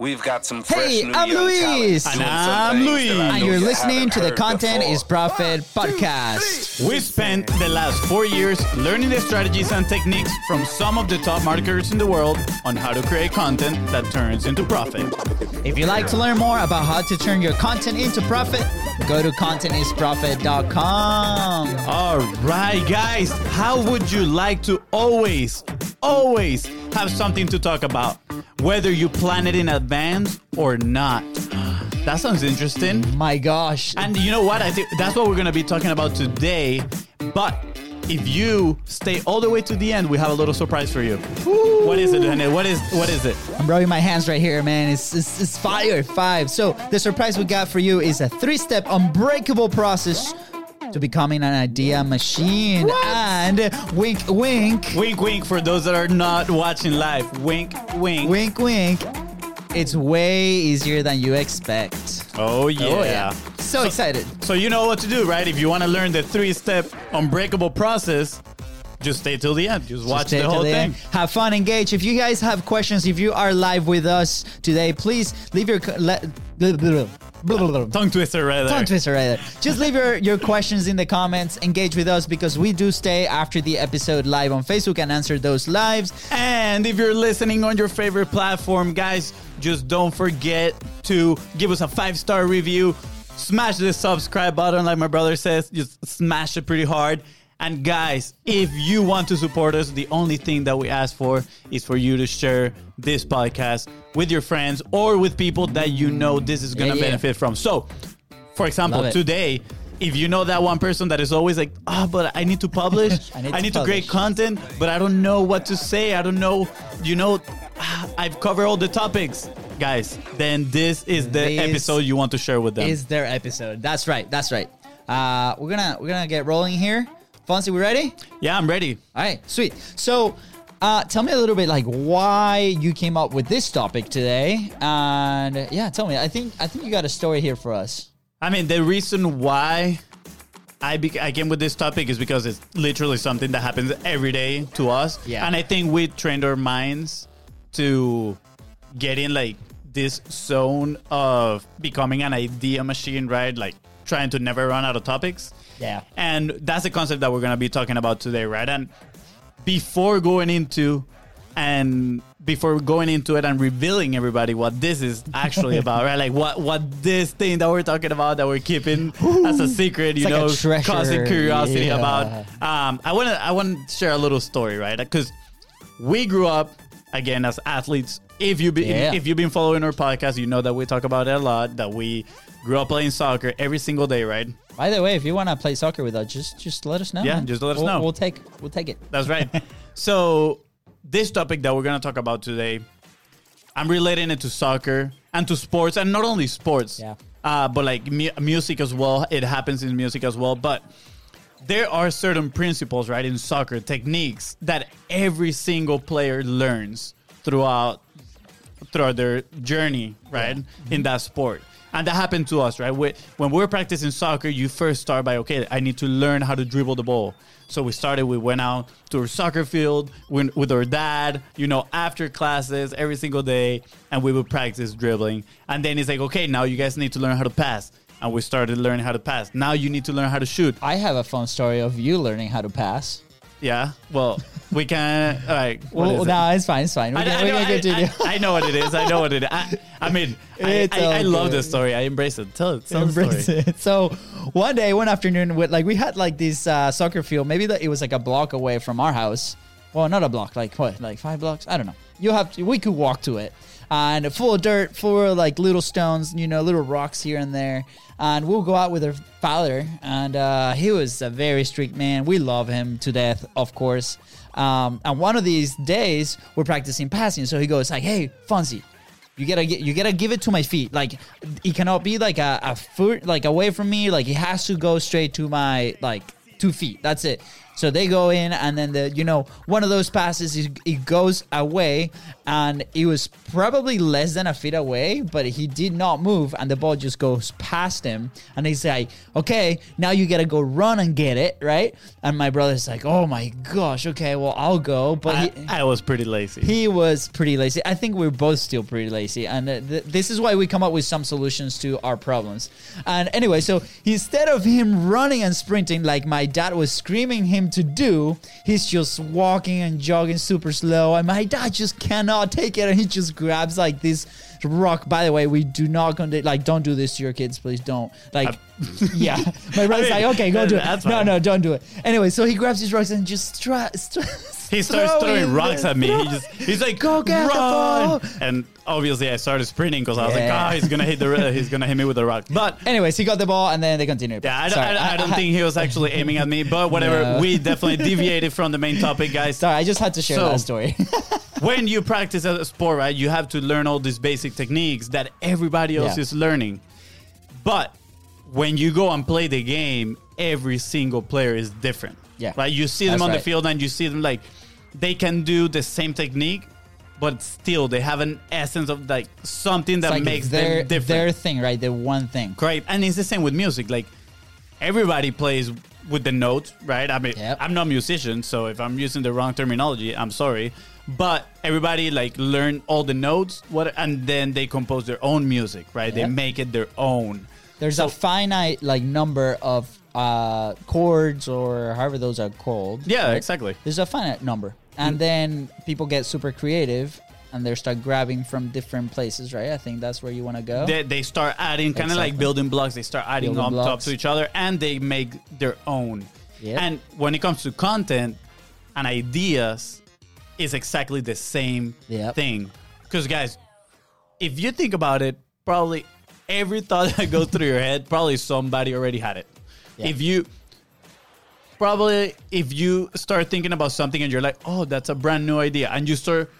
We've got some fresh Hey, new I'm young Luis. And I'm things Luis. And you're you listening to the Content before. is Profit podcast. We spent the last four years learning the strategies and techniques from some of the top marketers in the world on how to create content that turns into profit. If you'd like to learn more about how to turn your content into profit, go to contentisprofit.com. All right, guys, how would you like to always, always have something to talk about, whether you plan it in advance or not? That sounds interesting. My gosh. And you know what? I think that's what we're going to be talking about today. But if you stay all the way to the end, we have a little surprise for you. What is it, Daniel? What is what is it? I'm rubbing my hands right here, man. It's, it's, it's fire, five. So the surprise we got for you is a three-step unbreakable process to becoming an idea machine. And wink, wink, Wink, wink for those that are not watching live. Wink, wink. wink, wink. It's way easier than you expect. Oh yeah. Oh yeah. So excited. So you know what to do, right? If you want to learn the three-step unbreakable process, just stay till the end. Just watch the whole the thing. end. Have fun, engage. If you guys have questions, if you are live with us today, please leave your le- blah, blah, blah. Tongue twister right there. tongue twister right there. Just leave your, your questions in the comments. Engage with us because we do stay after the episode live on Facebook and answer those lives. And if you're listening on your favorite platform, guys, just don't forget to give us a five star review. Smash the subscribe button, like my brother says. Just smash it pretty hard. And guys, if you want to support us, the only thing that we ask for is for you to share this podcast with your friends or with people that you know this is going to Yeah, yeah. benefit from. So, for example, today, if you know that one person that is always like, ah, but I need to publish, I I need need, to to, create content, but I don't know what to say. I don't know, you know, I've covered all the topics, guys. Then this is the This episode you want to share with them. Is their episode? That's right. That's right. Uh, we're gonna we're gonna get rolling here. Fonzie, we ready? yeah, I'm ready. All right, sweet. So, uh, tell me a little bit like why you came up with this topic today, and yeah, tell me. I think I think you got a story here for us. I mean, the reason why I be- I came with this topic is because it's literally something that happens every day to us. Yeah. And I think we trained our minds to get in like this zone of becoming an idea machine, right? Like trying to never run out of topics. Yeah. And that's the concept that we're going to be talking about today, right? And before going into and before going into it and revealing everybody what this is actually about, right? Like what what this thing that we're talking about that we're keeping as a secret, you like know, treasure. causing curiosity Yeah. about. Um, I want to I want to share a little story, right? Because we grew up again as athletes. If you be, Yeah. if you've been following our podcast, you know that we talk about it a lot. That we grew up playing soccer every single day, right? By the way, if you want to play soccer with us, just just let us know. Yeah, man. just let us We'll- know. We'll take we'll take it. That's right. so this topic that we're gonna talk about today, I'm relating it to soccer and to sports, and not only sports, Yeah. uh, but like mu- music as well. It happens in music as well, but there are certain principles, right, in soccer techniques that every single player learns throughout throughout their journey, right, in that sport. And that happened to us, right? We, when we're practicing soccer, you first start by, okay, I need to learn how to dribble the ball. So we started, we went out to a soccer field with, with our dad, you know, after classes every single day, and we would practice dribbling. And then he's like, okay, now you guys need to learn how to pass. And we started learning how to pass. Now you need to learn how to shoot. I have a fun story of you learning how to pass. Yeah. Well, we can, all right. what Well, is it? no, it's fine. It's fine. We I, can, I we know, can I- continue. I- I know what it is. I know what it is. I, I mean, I, I, I love this story. I embrace it. Tell it. Tell Embrace story. it. So one day, one afternoon, with like we had like this uh, soccer field. Maybe that it was like a block away from our house. Well, not a block, like what, like five blocks? I don't know. You have to. We could walk to it, and full of dirt, full of like little stones, you know, little rocks here and there. And we'll go out with our father, and uh, he was a very strict man. We love him to death, of course. Um, and one of these days, we're practicing passing. So he goes like, "Hey, Fonzie, you gotta get, you gotta give it to my feet. Like it cannot be like a, a foot like away from me. Like it has to go straight to my like two feet. That's it. So they go in, and then the you know one of those passes it, goes away, and it was probably less than a feet away, but he did not move, and the ball just goes past him, and he's like, okay, now you gotta go run and get it, right? And my brother's like, oh my gosh, okay, well I'll go, but I, he, I was pretty lazy. he was pretty lazy. I think we're both still pretty lazy, and uh, th- this is why we come up with some solutions to our problems. And anyway, so instead of him running and sprinting like my dad was screaming him to do, he's just walking and jogging super slow, and my dad just cannot take it, and he just grabs like this rock. By the way, we do not conde- like don't do this to your kids, please don't. Like, yeah, my brother's mean, like, okay, go do it. No, no, don't do it. Anyway, so he grabs his rocks and just try. He starts throwing rocks at me. He just he's like, Go get run! And obviously, I started sprinting because I was like, Yeah. ah, he's gonna hit the he's gonna hit me with the rock. But Anyways, he got the ball and then they continued. yeah, I, don't- Sorry, I, I don't think he was actually aiming at me. But whatever, No. we definitely deviated from the main topic, guys. Sorry, I just had to share So- that story. when you practice a sport, right, you have to learn all these basic techniques that everybody else Yeah. is learning. But when you go and play the game, every single player is different. Yeah. Right? You see them That's on the field and you see them like they can do the same technique, but still they have an essence of like something that like makes their, them different. Their thing, right? The one thing. Great. And it's the same with music. Like everybody plays with the notes, right? I mean, Yep. I'm not a musician, so if I'm using the wrong terminology, I'm sorry. But everybody like learn all the notes, what, and then they compose their own music, right? They make it their own. There's a finite like number of uh, chords or however those are called. Yeah, right? exactly. There's a finite number, and Mm. then people get super creative and they start grabbing from different places, right? I think that's where you want to go. They, they start adding kind of like building blocks. They start adding Building on top to each other, and they make their own. Yep. And when it comes to content and ideas, is exactly the same Yep. thing. Because guys, if you think about it, probably every thought that goes through your head, probably somebody already had it. Yeah. If you probably if you start thinking about something and you're like, oh, that's a brand new idea, and you start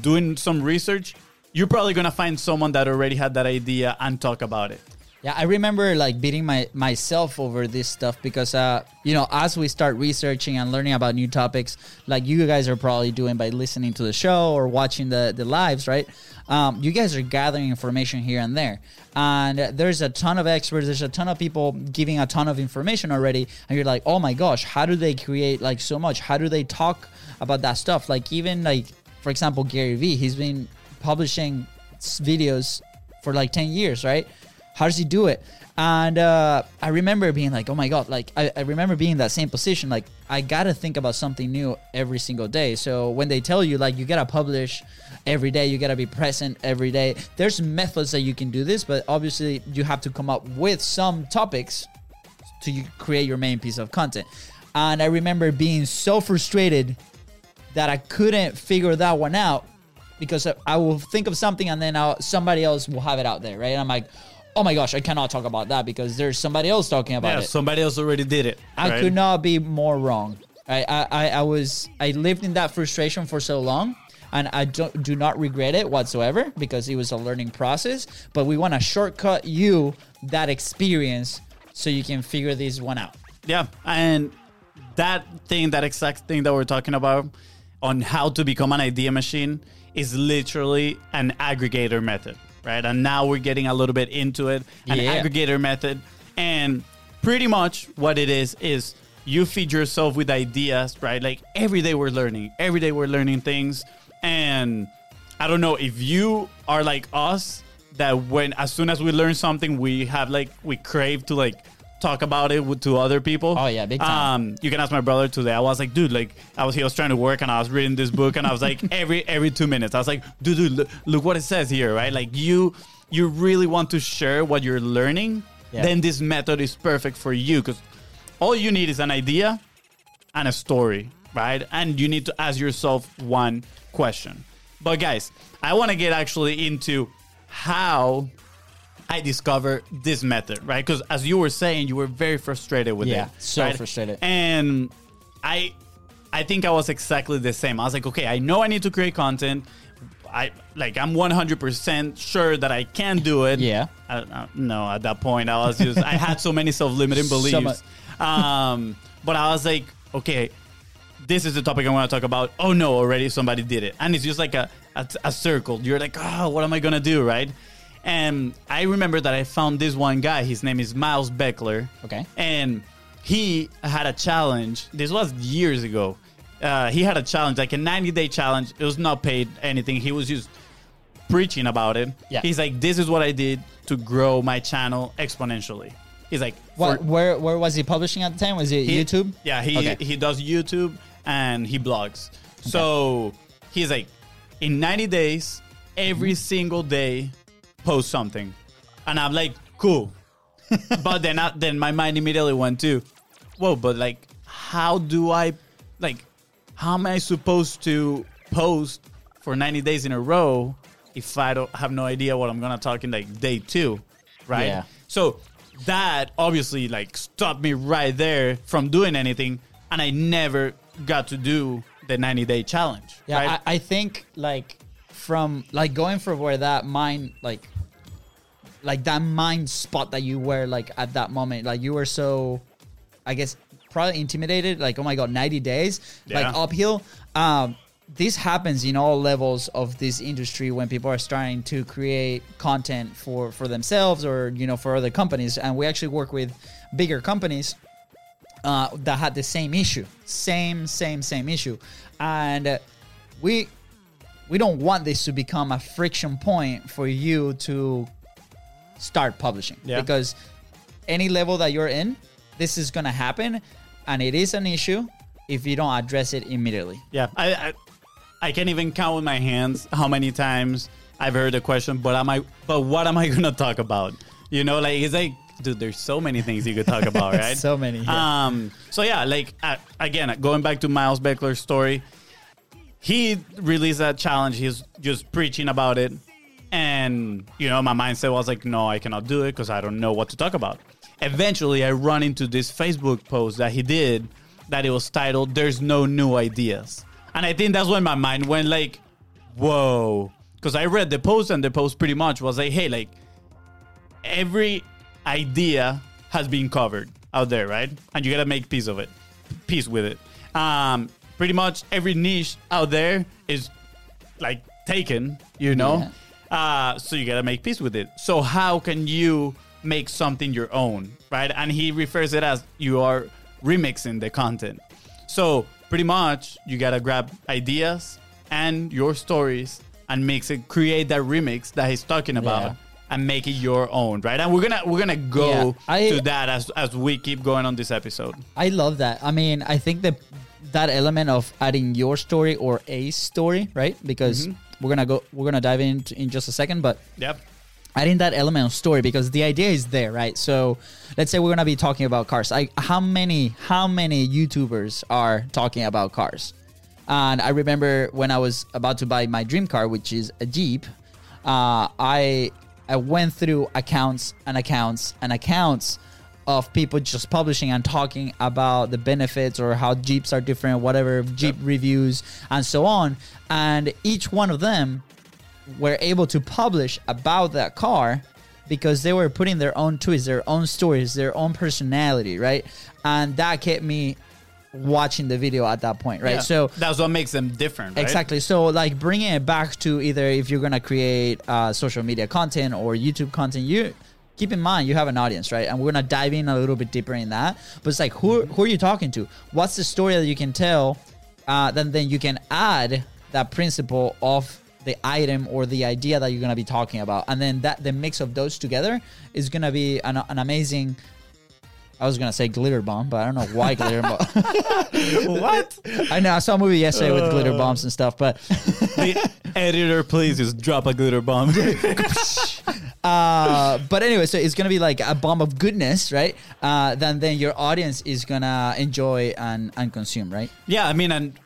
doing some research, you're probably gonna find someone that already had that idea and talk about it. Yeah, I remember like beating my myself over this stuff because uh you know as we start researching and learning about new topics like you guys are probably doing by listening to the show or watching the the lives right? Um, you guys are gathering information here and there. And there's a ton of experts there's a ton of people giving a ton of information already. And you're like oh my gosh how do they create like so much? How do they talk about that stuff? Like even like for example Gary Vee he's been publishing videos for like 10 years right how does he do it? And uh, i remember being like oh my god like I, I remember being in that same position. Like i gotta think about something new every single day. So when they tell you like you gotta publish every day you gotta be present every day there's methods that you can do this but obviously you have to come up with some topics to create your main piece of content. And i remember being so frustrated that I couldn't figure that one out because I- I will think of something and then I'll, somebody else will have it out there, right? And I'm like, oh my gosh, I cannot talk about that because there's somebody else talking about it. Yeah, it. somebody else already did it. I right? could not be more wrong. I, I, I, I was I lived in that frustration for so long, and I don't do not regret it whatsoever because it was a learning process. But we want to shortcut you that experience so you can figure this one out. Yeah, and that thing, that exact thing that we're talking about on how to become an idea machine is literally an aggregator method, right? And now we're getting a little bit into it, an Yeah. aggregator method. And pretty much what it is is you feed yourself with ideas, right? Like every day we're learning, every day we're learning things. And I don't know if you are like us that when as soon as we learn something, we have like we crave to like talk about it with to other people. Oh, yeah, big time. Um, you can ask my brother today. I was like, dude, like I was he was trying to work and I was reading this book and I was like every every two minutes I was like, dude, dude, look, look what it says here, right? Like you you really want to share what you're learning, Yeah. then this method is perfect for you because all you need is an idea and a story, right? And you need to ask yourself one question. But guys, I want to get actually into how I discovered this method, right? Because as you were saying, you were very frustrated with Yeah, it. so right? frustrated. And I I think I was exactly the same. I was like, okay, I know I need to create content. I like I'm 100% sure that I can do it. Yeah. I, I, no, at that point I was just I had so many self-limiting beliefs. mu- um, but I was like, okay, this is the topic I want to talk about. Oh no, already somebody did it, and it's just like a a, a circle. You're like, oh, what am I gonna do, right? And I remember that I found this one guy. His name is Miles Beckler. Okay. And he had a challenge. This was years ago. Uh, he had a challenge, like a 90 day challenge. It was not paid anything. He was just preaching about it. Yeah. He's like, this is what I did to grow my channel exponentially. He's like, What, where where was he publishing at the time? Was it he- YouTube? Yeah, he Okay. he does YouTube and he blogs. So he's like, in 90 days, every Mm-hmm. single day, post something, and I'm like, cool. but then I, then my mind immediately went to, whoa, but like, how do I, like, how am I supposed to post for 90 days in a row if I don't have no idea what I'm gonna talk in like day two, right? Yeah. So that obviously like stopped me right there from doing anything, and I never got to do the 90 day challenge. Yeah, right? I, I think like from like going from where that mind like like that mind spot that you were like at that moment, like you were so I guess probably intimidated, like, oh my god, 90 days, like uphill. Um this happens in all levels of this industry when people are starting to create content for for themselves or you know for other companies. And we actually work with bigger companies uh, that had the same issue, same, same, same issue, and uh, we we don't want this to become a friction point for you to start publishing Yeah. because any level that you're in, this is gonna happen, and it is an issue if you don't address it immediately. Yeah, I, I I can't even count with my hands how many times I've heard the question, but am I but what am I gonna talk about? You know, like it's like, dude, there's so many things you could talk about, right? So many, yeah. Um. So yeah, like uh, again, going back to Miles Beckler's story, he released that challenge. He's just preaching about it, and you know, my mindset was like, no, I cannot do it because I don't know what to talk about. Eventually, I run into this Facebook post that he did that it was titled "There's no new ideas," and I think that's when my mind went like, whoa, because I read the post and the post pretty much was like, hey, like every idea has been covered out there, right? And you gotta make peace of it, peace with it. Um, pretty much every niche out there is like taken, you know. Uh, so you gotta make peace with it. So how can you make something your own, right? And he refers it as you are remixing the content. So pretty much you gotta grab ideas and your stories and mix it, create that remix that he's talking about. Yeah. And make it your own, right? And we're gonna we're gonna go Yeah, I- to that as as we keep going on this episode. I love that. I mean, I think that that element of adding your story or a story, right? Because we're gonna go, we're gonna dive into in just a second, but Yep. adding that element of story because the idea is there, right? So let's say we're gonna be talking about cars. I, how many how many YouTubers are talking about cars? And I remember when I was about to buy my dream car, which is a Jeep, uh, I I went through accounts and accounts and accounts of people just publishing and talking about the benefits or how Jeeps are different, whatever Jeep reviews and so on. And each one of them were able to publish about that car because they were putting their own twists, their own stories, their own personality, right? And that kept me watching the video at that point, right? Yeah. So that's what makes them different, right? Exactly. So, like bringing it back to either if you're gonna create uh, social media content or YouTube content, you keep in mind you have an audience, right? And we're gonna dive in a little bit deeper in that. But it's like who who are you talking to? What's the story that you can tell? Uh, then then you can add that principle of the item or the idea that you're gonna be talking about, and then that the mix of those together is gonna be an, an amazing. I was gonna say glitter bomb, but I don't know why glitter bomb. what? I know I saw a movie yesterday with glitter bombs and stuff, but the editor, please just drop a glitter bomb. Uh, but anyway, so it's gonna be like a bomb of goodness, right? Uh, then then your audience is gonna enjoy and and consume, right? yeah, I mean, and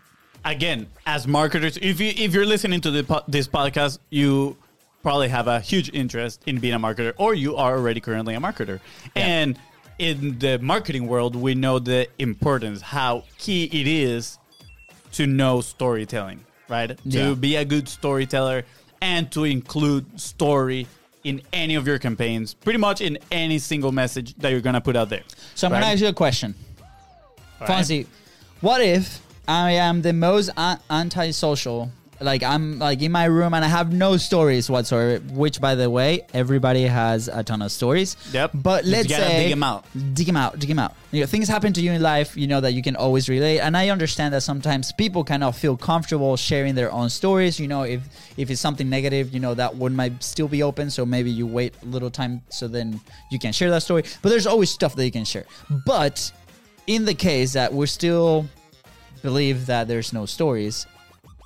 again, as marketers, if you if you're listening to the, this podcast, you probably have a huge interest in being a marketer, or you are already currently a marketer, and in the marketing world, we know the importance, how key it is to know storytelling, right? Yeah. To be a good storyteller and to include story in any of your campaigns, pretty much in any single message that you're gonna put out there. So I'm right? gonna ask you a question. All right? Fonzie, what if I am the most antisocial? Like I'm like in my room and I have no stories whatsoever. Which, by the way, everybody has a ton of stories. Yep. But let's say dig 'em out. dig them out, dig them out. You know, things happen to you in life, you know, that you can always relate. And I understand that sometimes people cannot feel comfortable sharing their own stories. You know, if if it's something negative, you know, that one might still be open. So maybe you wait a little time so then you can share that story. But there's always stuff that you can share. But in the case that we're still believe that there's no stories,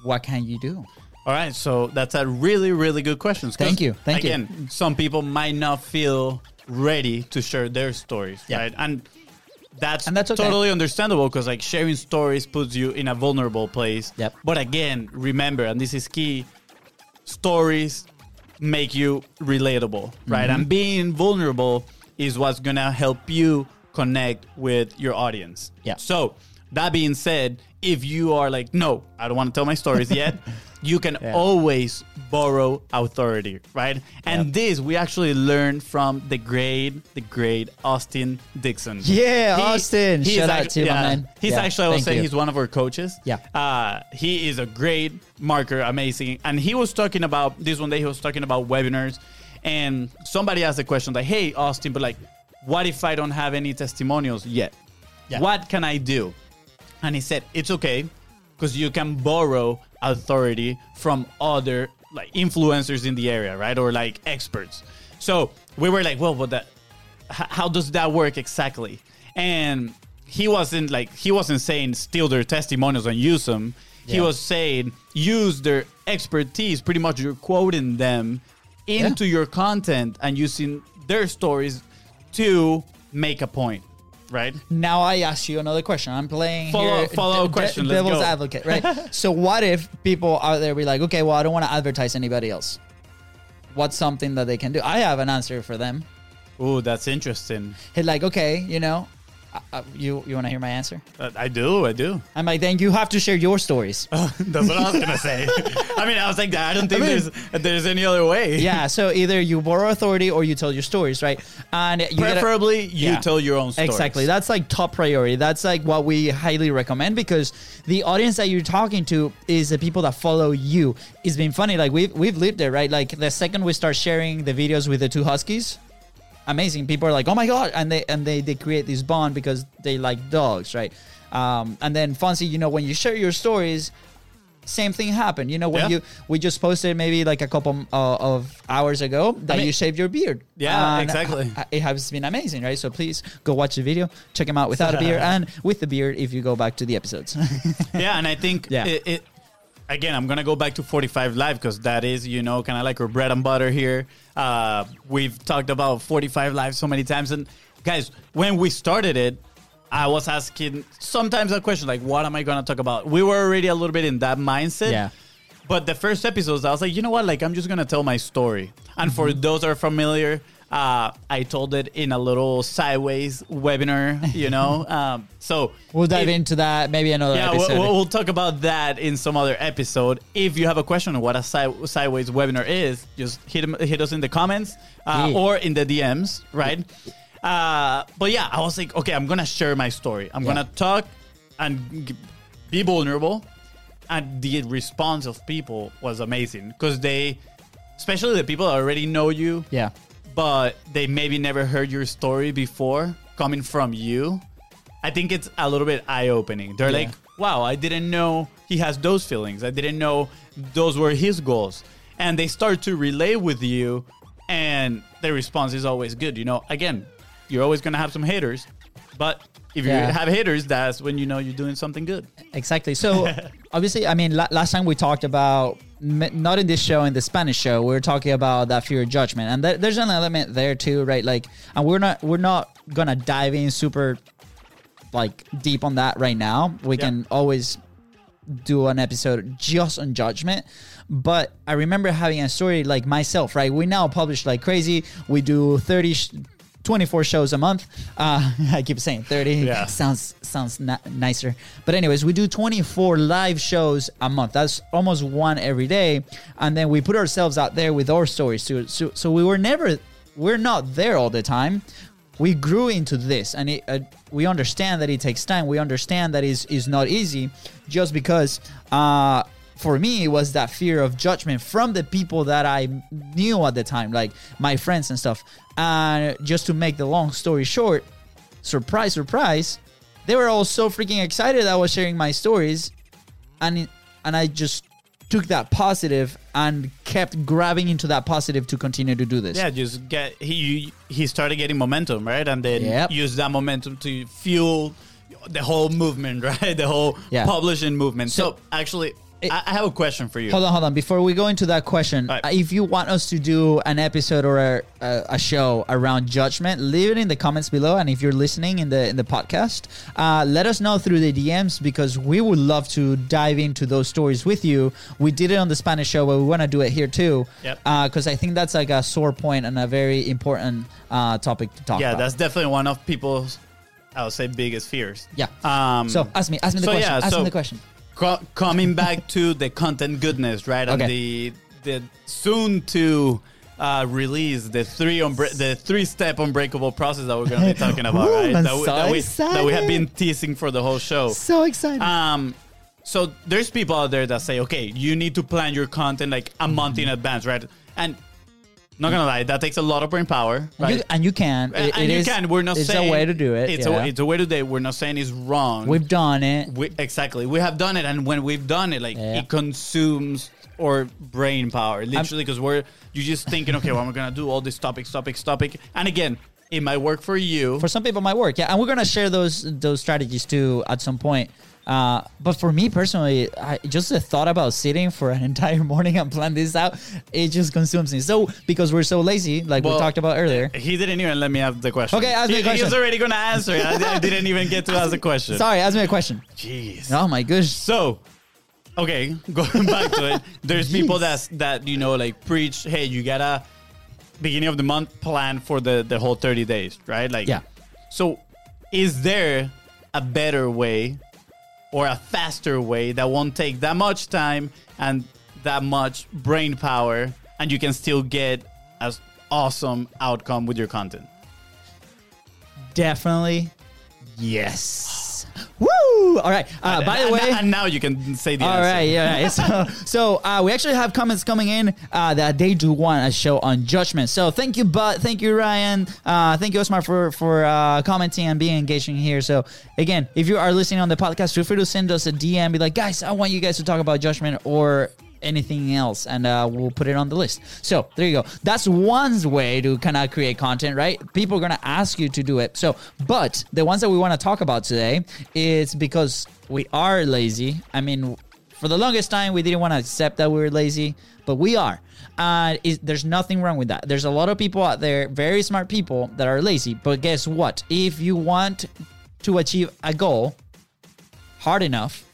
what can you do? All right, so that's a really, really good question. Thank you, thank you. again, some people might not feel ready to share their stories, Yeah. right? And that's And that's okay. totally understandable because like sharing stories puts you in a vulnerable place. Yep. But again, remember, and this is key, stories make you relatable, right? Mm-hmm. And being vulnerable is what's gonna help you connect with your audience. Yeah. So that being said, if you are like, no, I don't want to tell my stories yet, you can Yeah. always borrow authority, right? And Yep. this we actually learned from the great, the great Austin Dixon. Yeah, Austin. he's Shout out act- to you, my man. He's Yeah, actually, I would thank say, you. he's one of our coaches. Yeah. Uh, he is a great marker, amazing. And he was talking about this one day. He was talking about webinars, and somebody asked the question like, "Hey, Austin, but like, what if I don't have any testimonials yet? Yeah. What can I do?" And he said, "It's okay, because you can borrow authority from other like influencers in the area, right, or like experts." So we were like, "Well, but that, h- how does that work exactly?" And he wasn't like he wasn't saying steal their testimonials and use them. He was saying use their expertise. Pretty much, you're quoting them into your content and using their stories to make a point, right? Now I ask you another question. I'm playing Follow- here, follow-up question. Let's devil's advocate, right? so what if people out there be like, okay, well, I don't want to advertise anybody else. What's something that they can do? I have an answer for them. Ooh, that's interesting. He's like, okay, you know, uh, you you want to hear my answer? Uh, I do, I do. I'm like, then you have to share your stories. That's what I was gonna say. I mean, I was like, I don't think I mean- there's there's any other way. yeah. So either you borrow authority or you tell your stories, right? And you gotta- Preferably, you Yeah. tell your own stories. Exactly. That's like top priority. That's like what we highly recommend because the audience that you're talking to is the people that follow you. It's been funny. Like we've we've lived it, right? Like the second we start sharing the videos with the two huskies, amazing. People are like, oh my god, and they and they they create this bond because they like dogs, right? Um, and then Fonzie, you know, when you share your stories. Same thing happened, you know. When Yeah. you we just posted maybe like a couple uh, of hours ago that mean- you shaved your beard. Yeah, And exactly. uh, it has been amazing, right? So please go watch the video, check him out without a beard and with the beard if you go back to the episodes. yeah, and I think Yeah. it, it again, I'm gonna go back to 45 Live because that is, you know, kind of like our bread and butter here. Uh, we've talked about 45 Live so many times, and guys, when we started it, I was asking sometimes a question like, "What am I gonna talk about?" We were already a little bit in that mindset. Yeah. But the first episodes, I was like, you know what? Like, I'm just gonna tell my story. And for Mm-hmm. those that are familiar, uh, I told it in a little sideways webinar. You know, um, so we'll dive if- into that maybe another yeah, episode. we'll, we'll talk about that in some other episode. If you have a question on what a side, sideways webinar is, just hit hit us in the comments uh, Yeah. or in the DMs, right? Uh, but yeah, I was like, okay, I'm gonna share my story. I'm Yeah. gonna talk and g- be vulnerable, and the response of people was amazing because they, especially the people that already know you, yeah. But they maybe never heard your story before coming from you. I think it's a little bit eye opening. They're Yeah. like, wow, I didn't know he has those feelings. I didn't know those were his goals. And they start to relay with you, and the response is always good. You know, again, you're always going to have some haters, but if Yeah. you have haters, that's when you know you're doing something good. Exactly. So, obviously, I mean, la- last time we talked about not in this show, in the Spanish show, we are talking about that fear of judgment, and th- there's an element there too, right? Like, and we're not we're not gonna dive in super like deep on that right now. We Yeah. can always do an episode just on judgment. But I remember having a story like myself, right? We now publish like crazy. We do 30, sh- 24 shows a month. Uh, I keep saying 30. Yeah. Sounds sounds na- nicer. But anyways, we do 24 live shows a month. That's almost one every day. And then we put ourselves out there with our stories too. So, so we were never, we're not there all the time. we grew into this, and it, uh, we understand that it takes time. We understand that is is not easy, just because. Uh, for me, it was that fear of judgment from the people that I knew at the time, like my friends and stuff. And just to make the long story short, surprise, surprise, they were all so freaking excited that I was sharing my stories, and and I just took that positive and kept grabbing into that positive to continue to do this. Yeah, just get he he started getting momentum, right? And then Yep. use that momentum to fuel the whole movement, right? The whole Yeah. publishing movement. So, So- actually, It- I, have a question for you. Hold on, hold on. Before we go into that question, right. uh, if you want us to do an episode or a, a, a show around judgment, leave it in the comments below. And if you're listening in the in the podcast, uh, let us know through the DMs because we would love to dive into those stories with you. We did it on the Spanish show, but we want to do it here too. Yep. Because I think that's like a sore point and a very important uh, topic to talk yeah, about. that's definitely one of people's, I would say, biggest fears. yeah. Um, so ask me, ask me the so question. yeah, ask so- me the question. Co- coming back to the content goodness, right? And Okay. the the soon to uh, release the three the three step unbreakable process that we're going to be talking about, Woo, right? That, we, so that, we, that we have been teasing for the whole show. So excited. Um, so there's people out there that say, okay, you need to plan your content like a month in advance, right? And not gonna lie, that takes a lot of brain power, and, right? you, and you can. It- and it you is- can. We're not it's saying a way to do it. It's yeah. a it's a way to do it. We're not saying it's wrong. We've done it. We, exactly. We have done it, and when we've done it, like Yeah. it consumes our brain power, literally, because we're you're just thinking, okay, well, I'm gonna do all this topic, topic, topic, and again, it might work for you. For some people, it might work. Yeah, and we're gonna share those those strategies too at some point. Uh, but for me personally, I, just the thought about sitting for an entire morning and plan this out, it just consumes me. So because we're so lazy, like we talked about earlier. he didn't even let me have the question. Okay, ask me He- a question. He was already gonna answer. it. I, I didn't even get to ask the question. Sorry, ask me a question. Jeez. Oh my gosh. So, okay, going back to it, there's people that's that you know like preach, hey, you gotta beginning of the month plan for the the whole 30 days, right? Like, Yeah. So, is there a better way or a faster way that won't take that much time and that much brain power, and you can still get as awesome outcome with your content? Definitely, yes. Woo! All right. Uh, by the way, and now you can say the All answer. right, yeah. So, so uh, we actually have comments coming in uh, that they do want a show on judgment. So thank you, but Thank you, Ryan. Uh, thank you, Osmar, for for uh, commenting and being engaging here. So again, if you are listening on the podcast, feel free to send us a DM. Be like, guys, I want you guys to talk about judgment or anything else and uh, we'll put it on the list. So there you go. That's one way to kind of create content right? People are to ask you to do it. So but the ones that we want to talk about today is because we are lazy. I mean for the longest time we didn't want to accept that we were lazy but we are. And is, there's nothing wrong with that. There's a lot of people out there very smart people that are lazy. But guess what? If you want to achieve a goal hard enough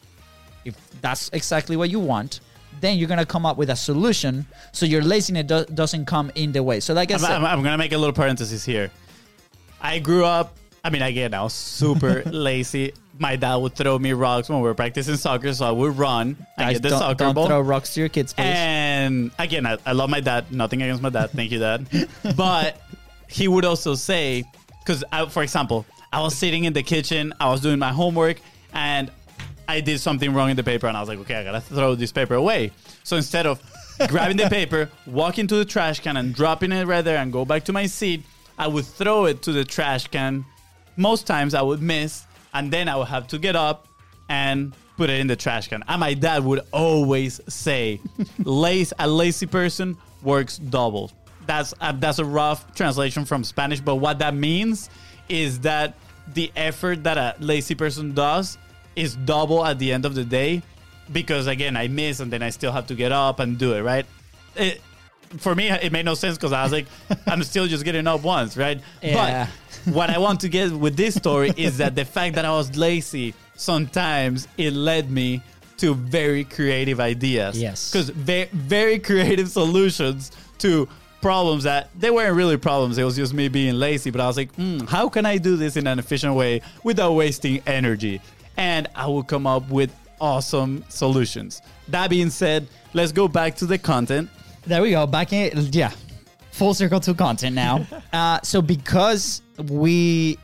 if that's exactly what you want then you're gonna come up with a solution so your laziness do- doesn't come in the way so like i I'm, said I'm, I'm gonna make a little parenthesis here. I grew up. I mean, again, I was super lazy. My dad would throw me rocks when we were practicing soccer, so I would run and guys, get the don't, soccer don't ball. throw rocks to your kids please And again, I, I love my dad. Nothing against my dad. Thank you, dad. but he would also say, because uh, for example, I was sitting in the kitchen, I was doing my homework, and I did something wrong in the paper, and I was like, okay, I gotta throw this paper away. So instead of grabbing the paper, walking to the trash can, and dropping it right there, and go back to my seat, I would throw it to the trash can. Most times I would miss, and then I would have to get up and put it in the trash can. And my dad would always say, "Lazy, a lazy person works double." That's uh, that's a rough translation from Spanish, but what that means is that the effort that a lazy person does is double at the end of the day because again I miss and then I still have to get up and do it right. It, for me, it made no sense because I was like, I'm still just getting up once, right? Yeah. But what I want to get with this story is that the fact that I was lazy sometimes it led me to very creative ideas. Yes. Because very, very creative solutions to problems that they weren't really problems. It was just me being lazy. But I was like, hmm, how can I do this in an efficient way without wasting energy? And I will come up with awesome solutions. That being said, let's go back to the content. There we go. Back in, yeah, full circle to content now. uh, so because we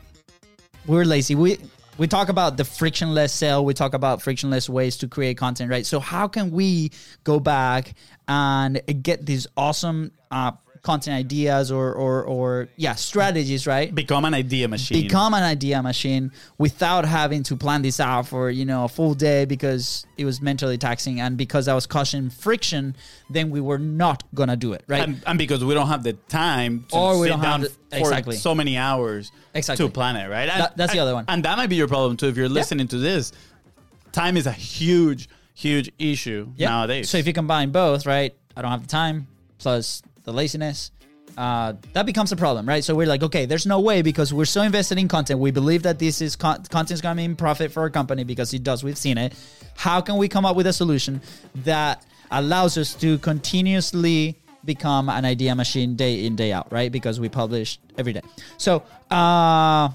we're lazy. We we talk about the frictionless sale. We talk about frictionless ways to create content, right? So how can we go back and get these awesome uh, content ideas or or or yeah strategies, right? Become an idea machine. become an idea machine without having to plan this out for you know a full day because it was mentally taxing and because I was causing friction, then we were not gonna do it, right? and, and because we don't have the time to Or we sit don't have down the- for exactly. so many hours Exactly. to plan it, right? And- That- that's the other one. And that might be your problem too if you're listening to this. Time is a huge, huge issue Yeah. nowadays. So if you combine both, right? I don't have the time plus the laziness. Uh, that becomes a problem, right? So we're like, okay, there's no way because we're so invested in content. We believe that this is con- content's going to mean profit for our company because it does. We've seen it. How can we come up with a solution that allows us to continuously become an idea machine day in day out, right? Because we publish every day. So, uh,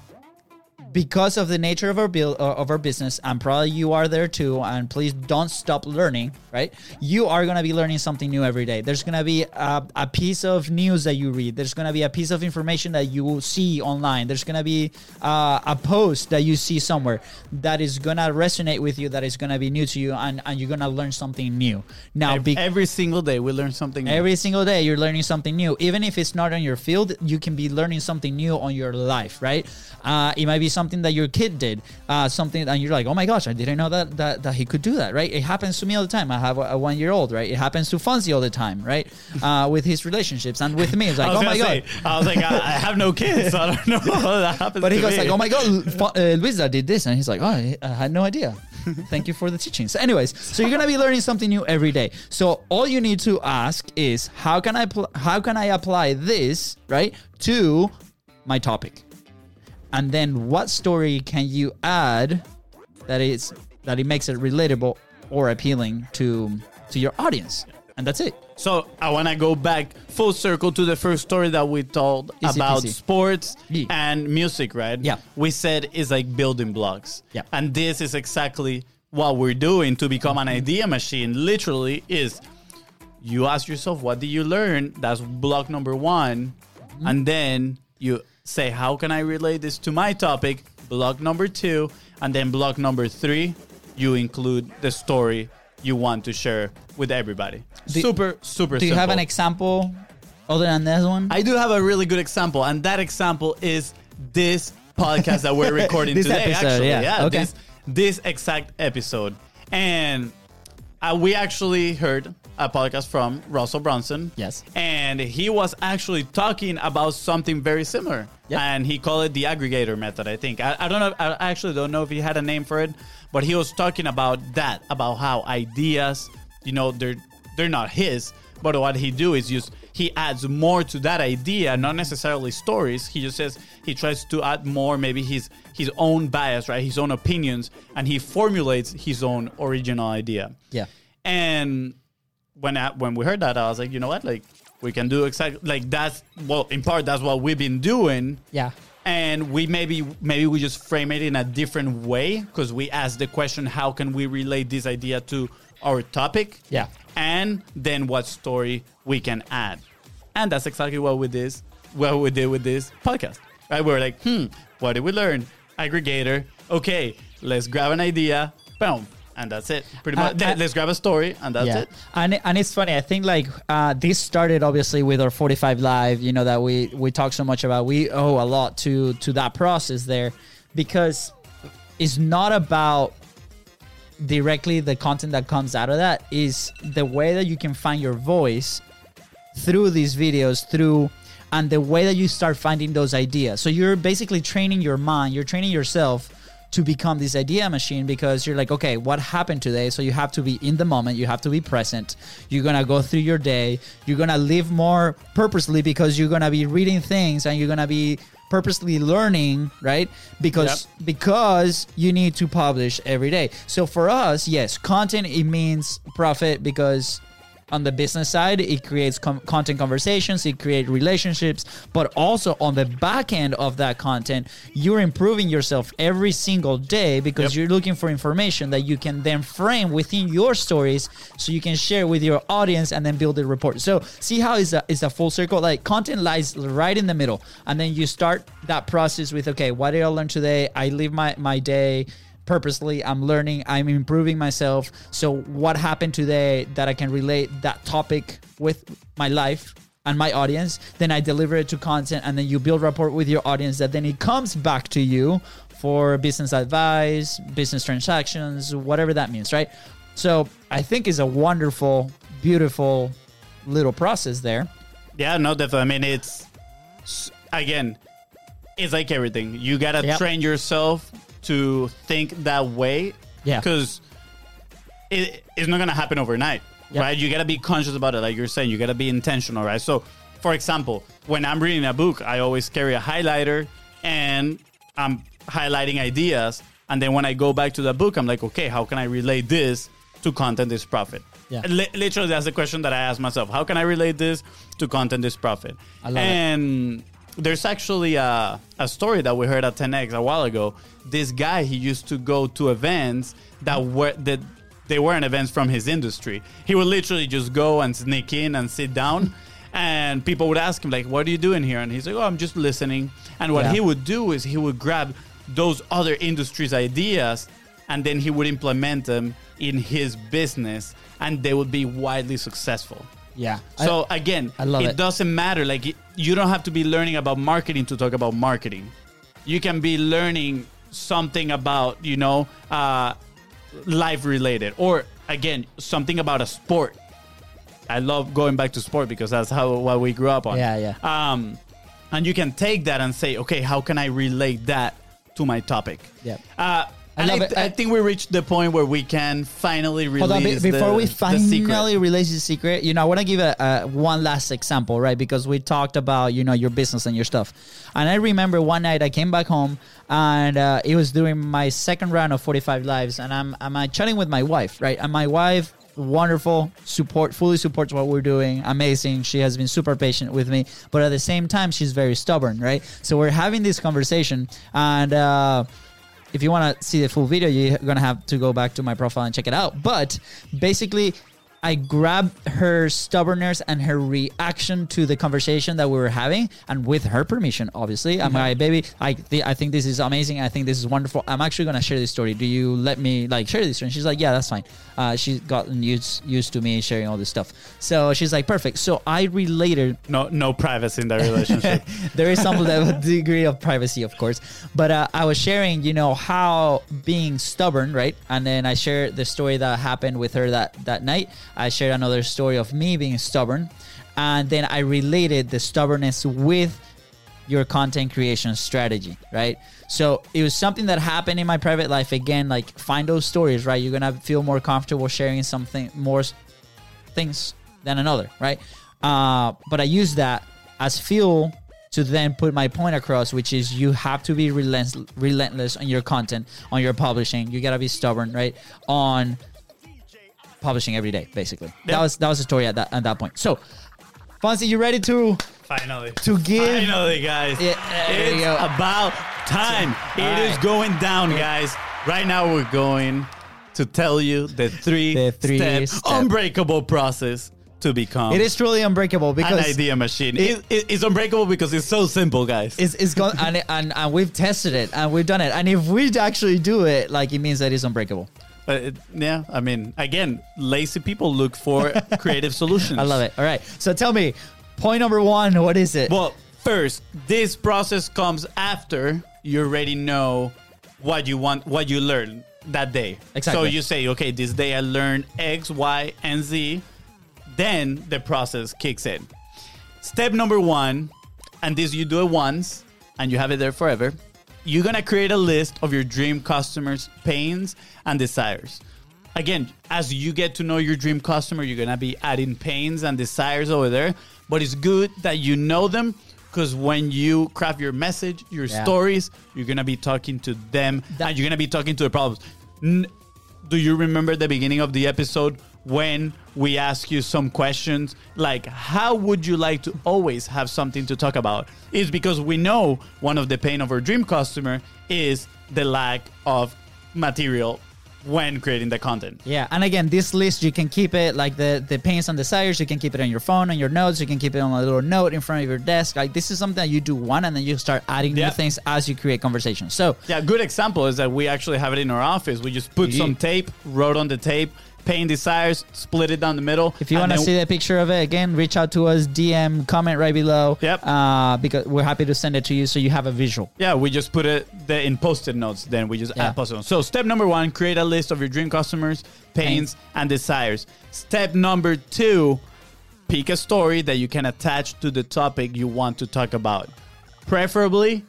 because of the nature of our build uh, of our business and probably you are there too and please don't stop learning right you are going to be learning something new every day there's going to be a, a piece of news that you read there's going to be a piece of information that you will see online there's going to be uh, a post that you see somewhere that is going to resonate with you that is going to be new to you and, and you're going to learn something new now every, every single day we learn something. new. Every single day, you're learning something new. Even if it's not on your field, you can be learning something new on your life, right? Uh, it might be something that your kid did, uh, something, and you're like, oh my gosh, I didn't know that that, that he could do that, right? It happens to me all the time. I have a, a one year old, right? It happens to Fonzie all the time, right? Uh, with his relationships and with me, it's like, oh my gonna god. I was like, I, I have no kids, so I don't know how that happens. But he to goes me. like, "Oh my god, uh, Luisa did this," and he's like, "Oh, I I had no idea." Thank you for the teaching. So, anyways, so you're gonna be learning something new every day. So all you need to ask is, how can I pl- how can I apply this right to my topic, and then what story can you add that is that it makes it relatable or appealing to to your audience, and that's it. So I want to go back full circle to the first story that we told Easy about peasy. sports Yeah. and music, right? Yeah. We said it's like building blocks. Yeah. And this is exactly what we're doing to become an idea machine. Literally is you ask yourself, what did you learn? That's block number one. Mm-hmm. And then you say, how can I relate this to my topic? Block number two. And then block number three, you include the story you want to share with everybody. Do- super, super Do you have an example other than this one? I do have a really good example, and that example is this podcast that we're recording This today. episode, actually, yeah. Okay. this this exact episode, and uh, we actually heard a podcast from Russell Brunson. Yes. and he was actually talking about something very similar, Yep. and he called it the aggregator method. I think I, I don't know. I actually don't know if he had a name for it, but he was talking about that, about how ideas, you know, they're they're not his, but what he do is just he adds more to that idea, not necessarily stories. He just says he tries to add more, maybe his his own bias, right, his own opinions, and he formulates his own original idea. Yeah. And when I, when we heard that, I was like, you know what, like we can do exactly like that's well, in part that's what we've been doing. Yeah. And we maybe maybe we just frame it in a different way because we ask the question, how can we relate this idea to our topic? Yeah. And then what story we can add. And that's exactly what we did what we did with this podcast. Right? We are like, hmm, what did we learn? Aggregator. Okay, let's grab an idea. Boom. And that's it. Pretty Uh, much. uh, let's grab a story and that's yeah. it. And and it's funny. I think like uh, this started obviously with our 45 live. You know that we we talk so much about. We owe a lot to to that process there because it's not about directly the content that comes out of that is the way that you can find your voice through these videos through and the way that you start finding those ideas. So you're basically training your mind you're training yourself to become this idea machine because you're like okay what happened today? So you have to be in the moment you have to be present. You're gonna go through your day. You're gonna live more purposely because you're gonna be reading things and you're gonna be purposely learning right? Because because you need to publish every day. So for us yes content it means profit because on the business side, it creates com- content conversations, it creates relationships, but also on the back end of that content, you're improving yourself every single day because Yep. you're looking for information that you can then frame within your stories so you can share with your audience and then build a report. So see how it's a, it's a full circle. Like content lies right in the middle. And then you start that process with, okay, what did I learn today? I live my, my day purposely i'm learning i'm improving myself so what happened today that i can relate that topic with my life and my audience then i deliver it to content and then you build rapport with your audience that then it comes back to you for business advice business transactions whatever that means right so i think it's a wonderful beautiful little process there Yeah, no, definitely. I mean, it's again, it's like everything. You gotta Yep. train yourself to think that way. Yeah. because it, it's not gonna happen overnight, right? You gotta be conscious about it, like you're saying. You gotta be intentional, right? So, for example, when I'm reading a book, I always carry a highlighter and I'm highlighting ideas. And then when I go back to the book, I'm like, okay, how can I relate this to Content is Profit? Yeah. Li- literally, that's the question that I ask myself. How can I relate this to Content is Profit? I love it. There's actually a, a story that we heard at 10x a while ago. This guy, he used to go to events that were that they weren't events from his industry. He would literally just go and sneak in and sit down. And people would ask him, like, what are you doing here? And he's like, oh, I'm just listening. And what Yeah. he would do is he would grab those other industries' ideas and then he would implement them in his business and they would be widely successful. Yeah So again, I love it, it. doesn't matter. Like you don't have to be learning about marketing to talk about marketing. You can be learning something about you know uh, life related, or again something about a sport. I love going back to sport because that's how what we grew up on. Yeah, yeah. Um, and you can take that and say, okay, how can I relate that to my topic? Yeah. Uh, and love I, it. I I- think we reached the point where we can finally release Hold on, be- before the, we the finally release the secret, you know, I want to give a, a one last example, right? Because we talked about you know your business and your stuff, and I remember one night I came back home and uh, it was during my second round of forty five lives, and I'm I'm uh, chatting with my wife, right? And my wife, wonderful, support, fully supports what we're doing, amazing. She has been super patient with me, but at the same time, she's very stubborn, right? So we're having this conversation, and. Uh, if you want to see the full video, you're gonna have to go back to my profile and check it out. But basically, I grabbed her stubbornness and her reaction to the conversation that we were having, and with her permission, obviously. I'm like, baby, I th- I think this is amazing. I think this is wonderful. I'm actually gonna share this story. Do you let me like share this? story? And she's like, yeah, that's fine. Uh, she's gotten used used to me sharing all this stuff. So she's like, perfect. So I related No, no privacy in that relationship. there is some level degree of privacy, of course. But uh, I was sharing, you know, how being stubborn, right? And then I shared the story that happened with her that that night. I shared another story of me being stubborn, and then I related the stubbornness with your content creation strategy, right? So it was something that happened in my private life. Again, like find those stories, right? You're gonna feel more comfortable sharing something more things than another, right? Uh, but I use that as fuel to then put my point across, which is you have to be relentless, relentless on your content, on your publishing. You gotta be stubborn, right? On publishing every day, basically. That was that was the story at that at that point. So, Fonzie, you ready to Finally. to give? Finally, guys. Yeah, it's about time. It All is going down, guys. Right now, we're going to tell you the three, The three step step. unbreakable process to become It is truly unbreakable an because idea machine. It- it- it's unbreakable because it's so simple, guys. it's, it's gone and, and and we've tested it and we've done it. And if we actually do it, like it means that it's unbreakable. But it, yeah, I mean, again, lazy people look for creative solutions. I love it. All right. So tell me, point number one, what is it? Well, first, this process comes after you already know what you want, what you learn that day. Exactly. So you say, okay, this day I learned X, Y, and Z. Then the process kicks in. Step number one, and this you do it once and you have it there forever. You're gonna create a list of your dream customers' pains and desires. Again, as you get to know your dream customer, you're gonna be adding pains and desires over there. But it's good that you know them because when you craft your message, your Yeah. stories, you're gonna be talking to them That- and you're gonna be talking to the problems. N- do you remember the beginning of the episode when we ask you some questions like how would you like to always have something to talk about is because we know one of the pain of our dream customer is the lack of material when creating the content. Yeah, and again, this list you can keep it like the the pains and desires. You can keep it on your phone, on your notes. You can keep it on a little note in front of your desk. Like this is something that you do one, and then you start adding Yeah. new things as you create conversation. So Yeah, good example is that we actually have it in our office. We just put Yeah. some tape, wrote on the tape, pain desires, split it down the middle. if you want to see the picture of it again, reach out to us, DM, comment right below. Yep. Uh, because we're happy to send it to you so you have a visual. Yeah, we just put it in post-it notes. Then we just Yeah. add post-it notes. So step number one: create a list of your dream customers, pains, and desires. Step number two: pick a story that you can attach to the topic you want to talk about. Preferably,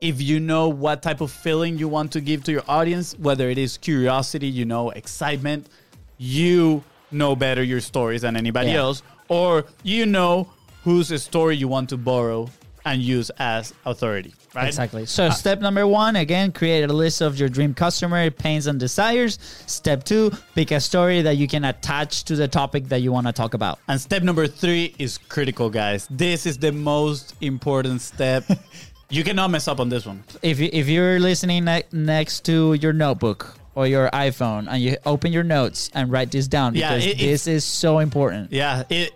if you know what type of feeling you want to give to your audience, whether it is curiosity, you know, excitement, you know better your stories than anybody Yeah. else, or you know whose story you want to borrow and use as authority. Right? Exactly. So uh, step number one, again, create a list of your dream customer pains and desires. Step two, pick a story that you can attach to the topic that you want to talk about. And step number three is critical, guys. This is the most important step. you cannot mess up on this one. If you, if you're listening ne- next to your notebook or your iPhone and you open your notes and write this down Yeah, because it- this is so important. Yeah. It,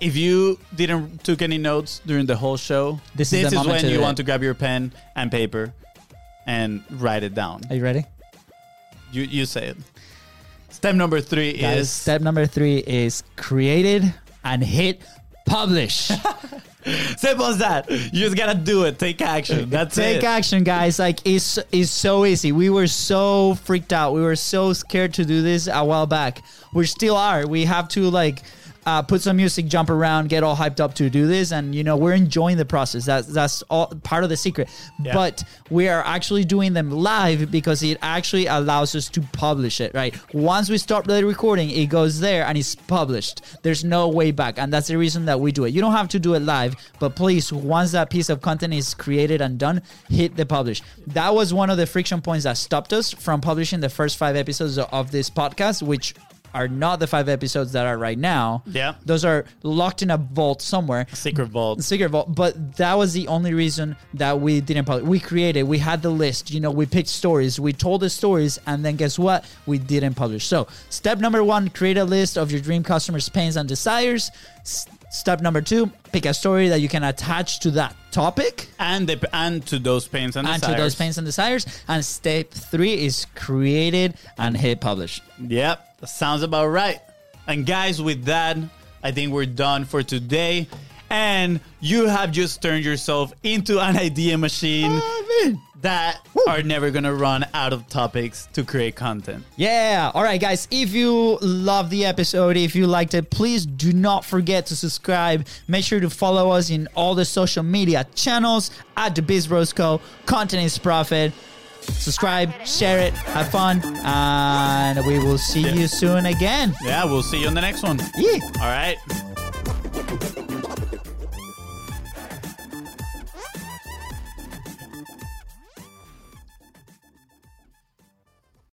if you didn't took any notes during the whole show, This is the moment when you want to grab your pen and paper and write it down. Are you ready? You you say it. Step number three Guys, is step number three is created and hit publish. simple as that. You just gotta do it. Take action. That's Take it. action, guys. Like it's it's so easy. We were so freaked out. We were so scared to do this a while back. We still are. We have to like uh, put some music, jump around, get all hyped up to do this, and you know we're enjoying the process. That's that's all part of the secret. Yeah. But we are actually doing them live because it actually allows us to publish it. Right. Once we stop the recording, it goes there and it's published. There's no way back, and that's the reason that we do it. You don't have to do it live, but please, once that piece of content is created and done, hit the publish. That was one of the friction points that stopped us from publishing the first five episodes of this podcast, which are not the five episodes that are right now. Yeah. Those are locked in a vault somewhere. Secret vault. Secret Vault, but that was the only reason that we didn't publish. We created, we had the list, you know, we picked stories, we told the stories, and then guess what? We didn't publish. So, step number one, create a list of your dream customers' pains and desires. S- step number two, pick a story that you can attach to that topic And the, and to those pains and, and to those pains and desires. And step three is created and hit publish. Yep, that sounds about right. And guys, with that, I think we're done for today. And you have just turned yourself into an idea machine that are never gonna run out of topics to create content. Yeah. All right, guys. If you love the episode, if you liked it, please do not forget to subscribe. Make sure to follow us in all the social media channels at the Biz Bros Co. Content is profit. Subscribe, share it, have fun, and we will see you soon again. Yeah, we'll see you on the next one. Yeah. All right.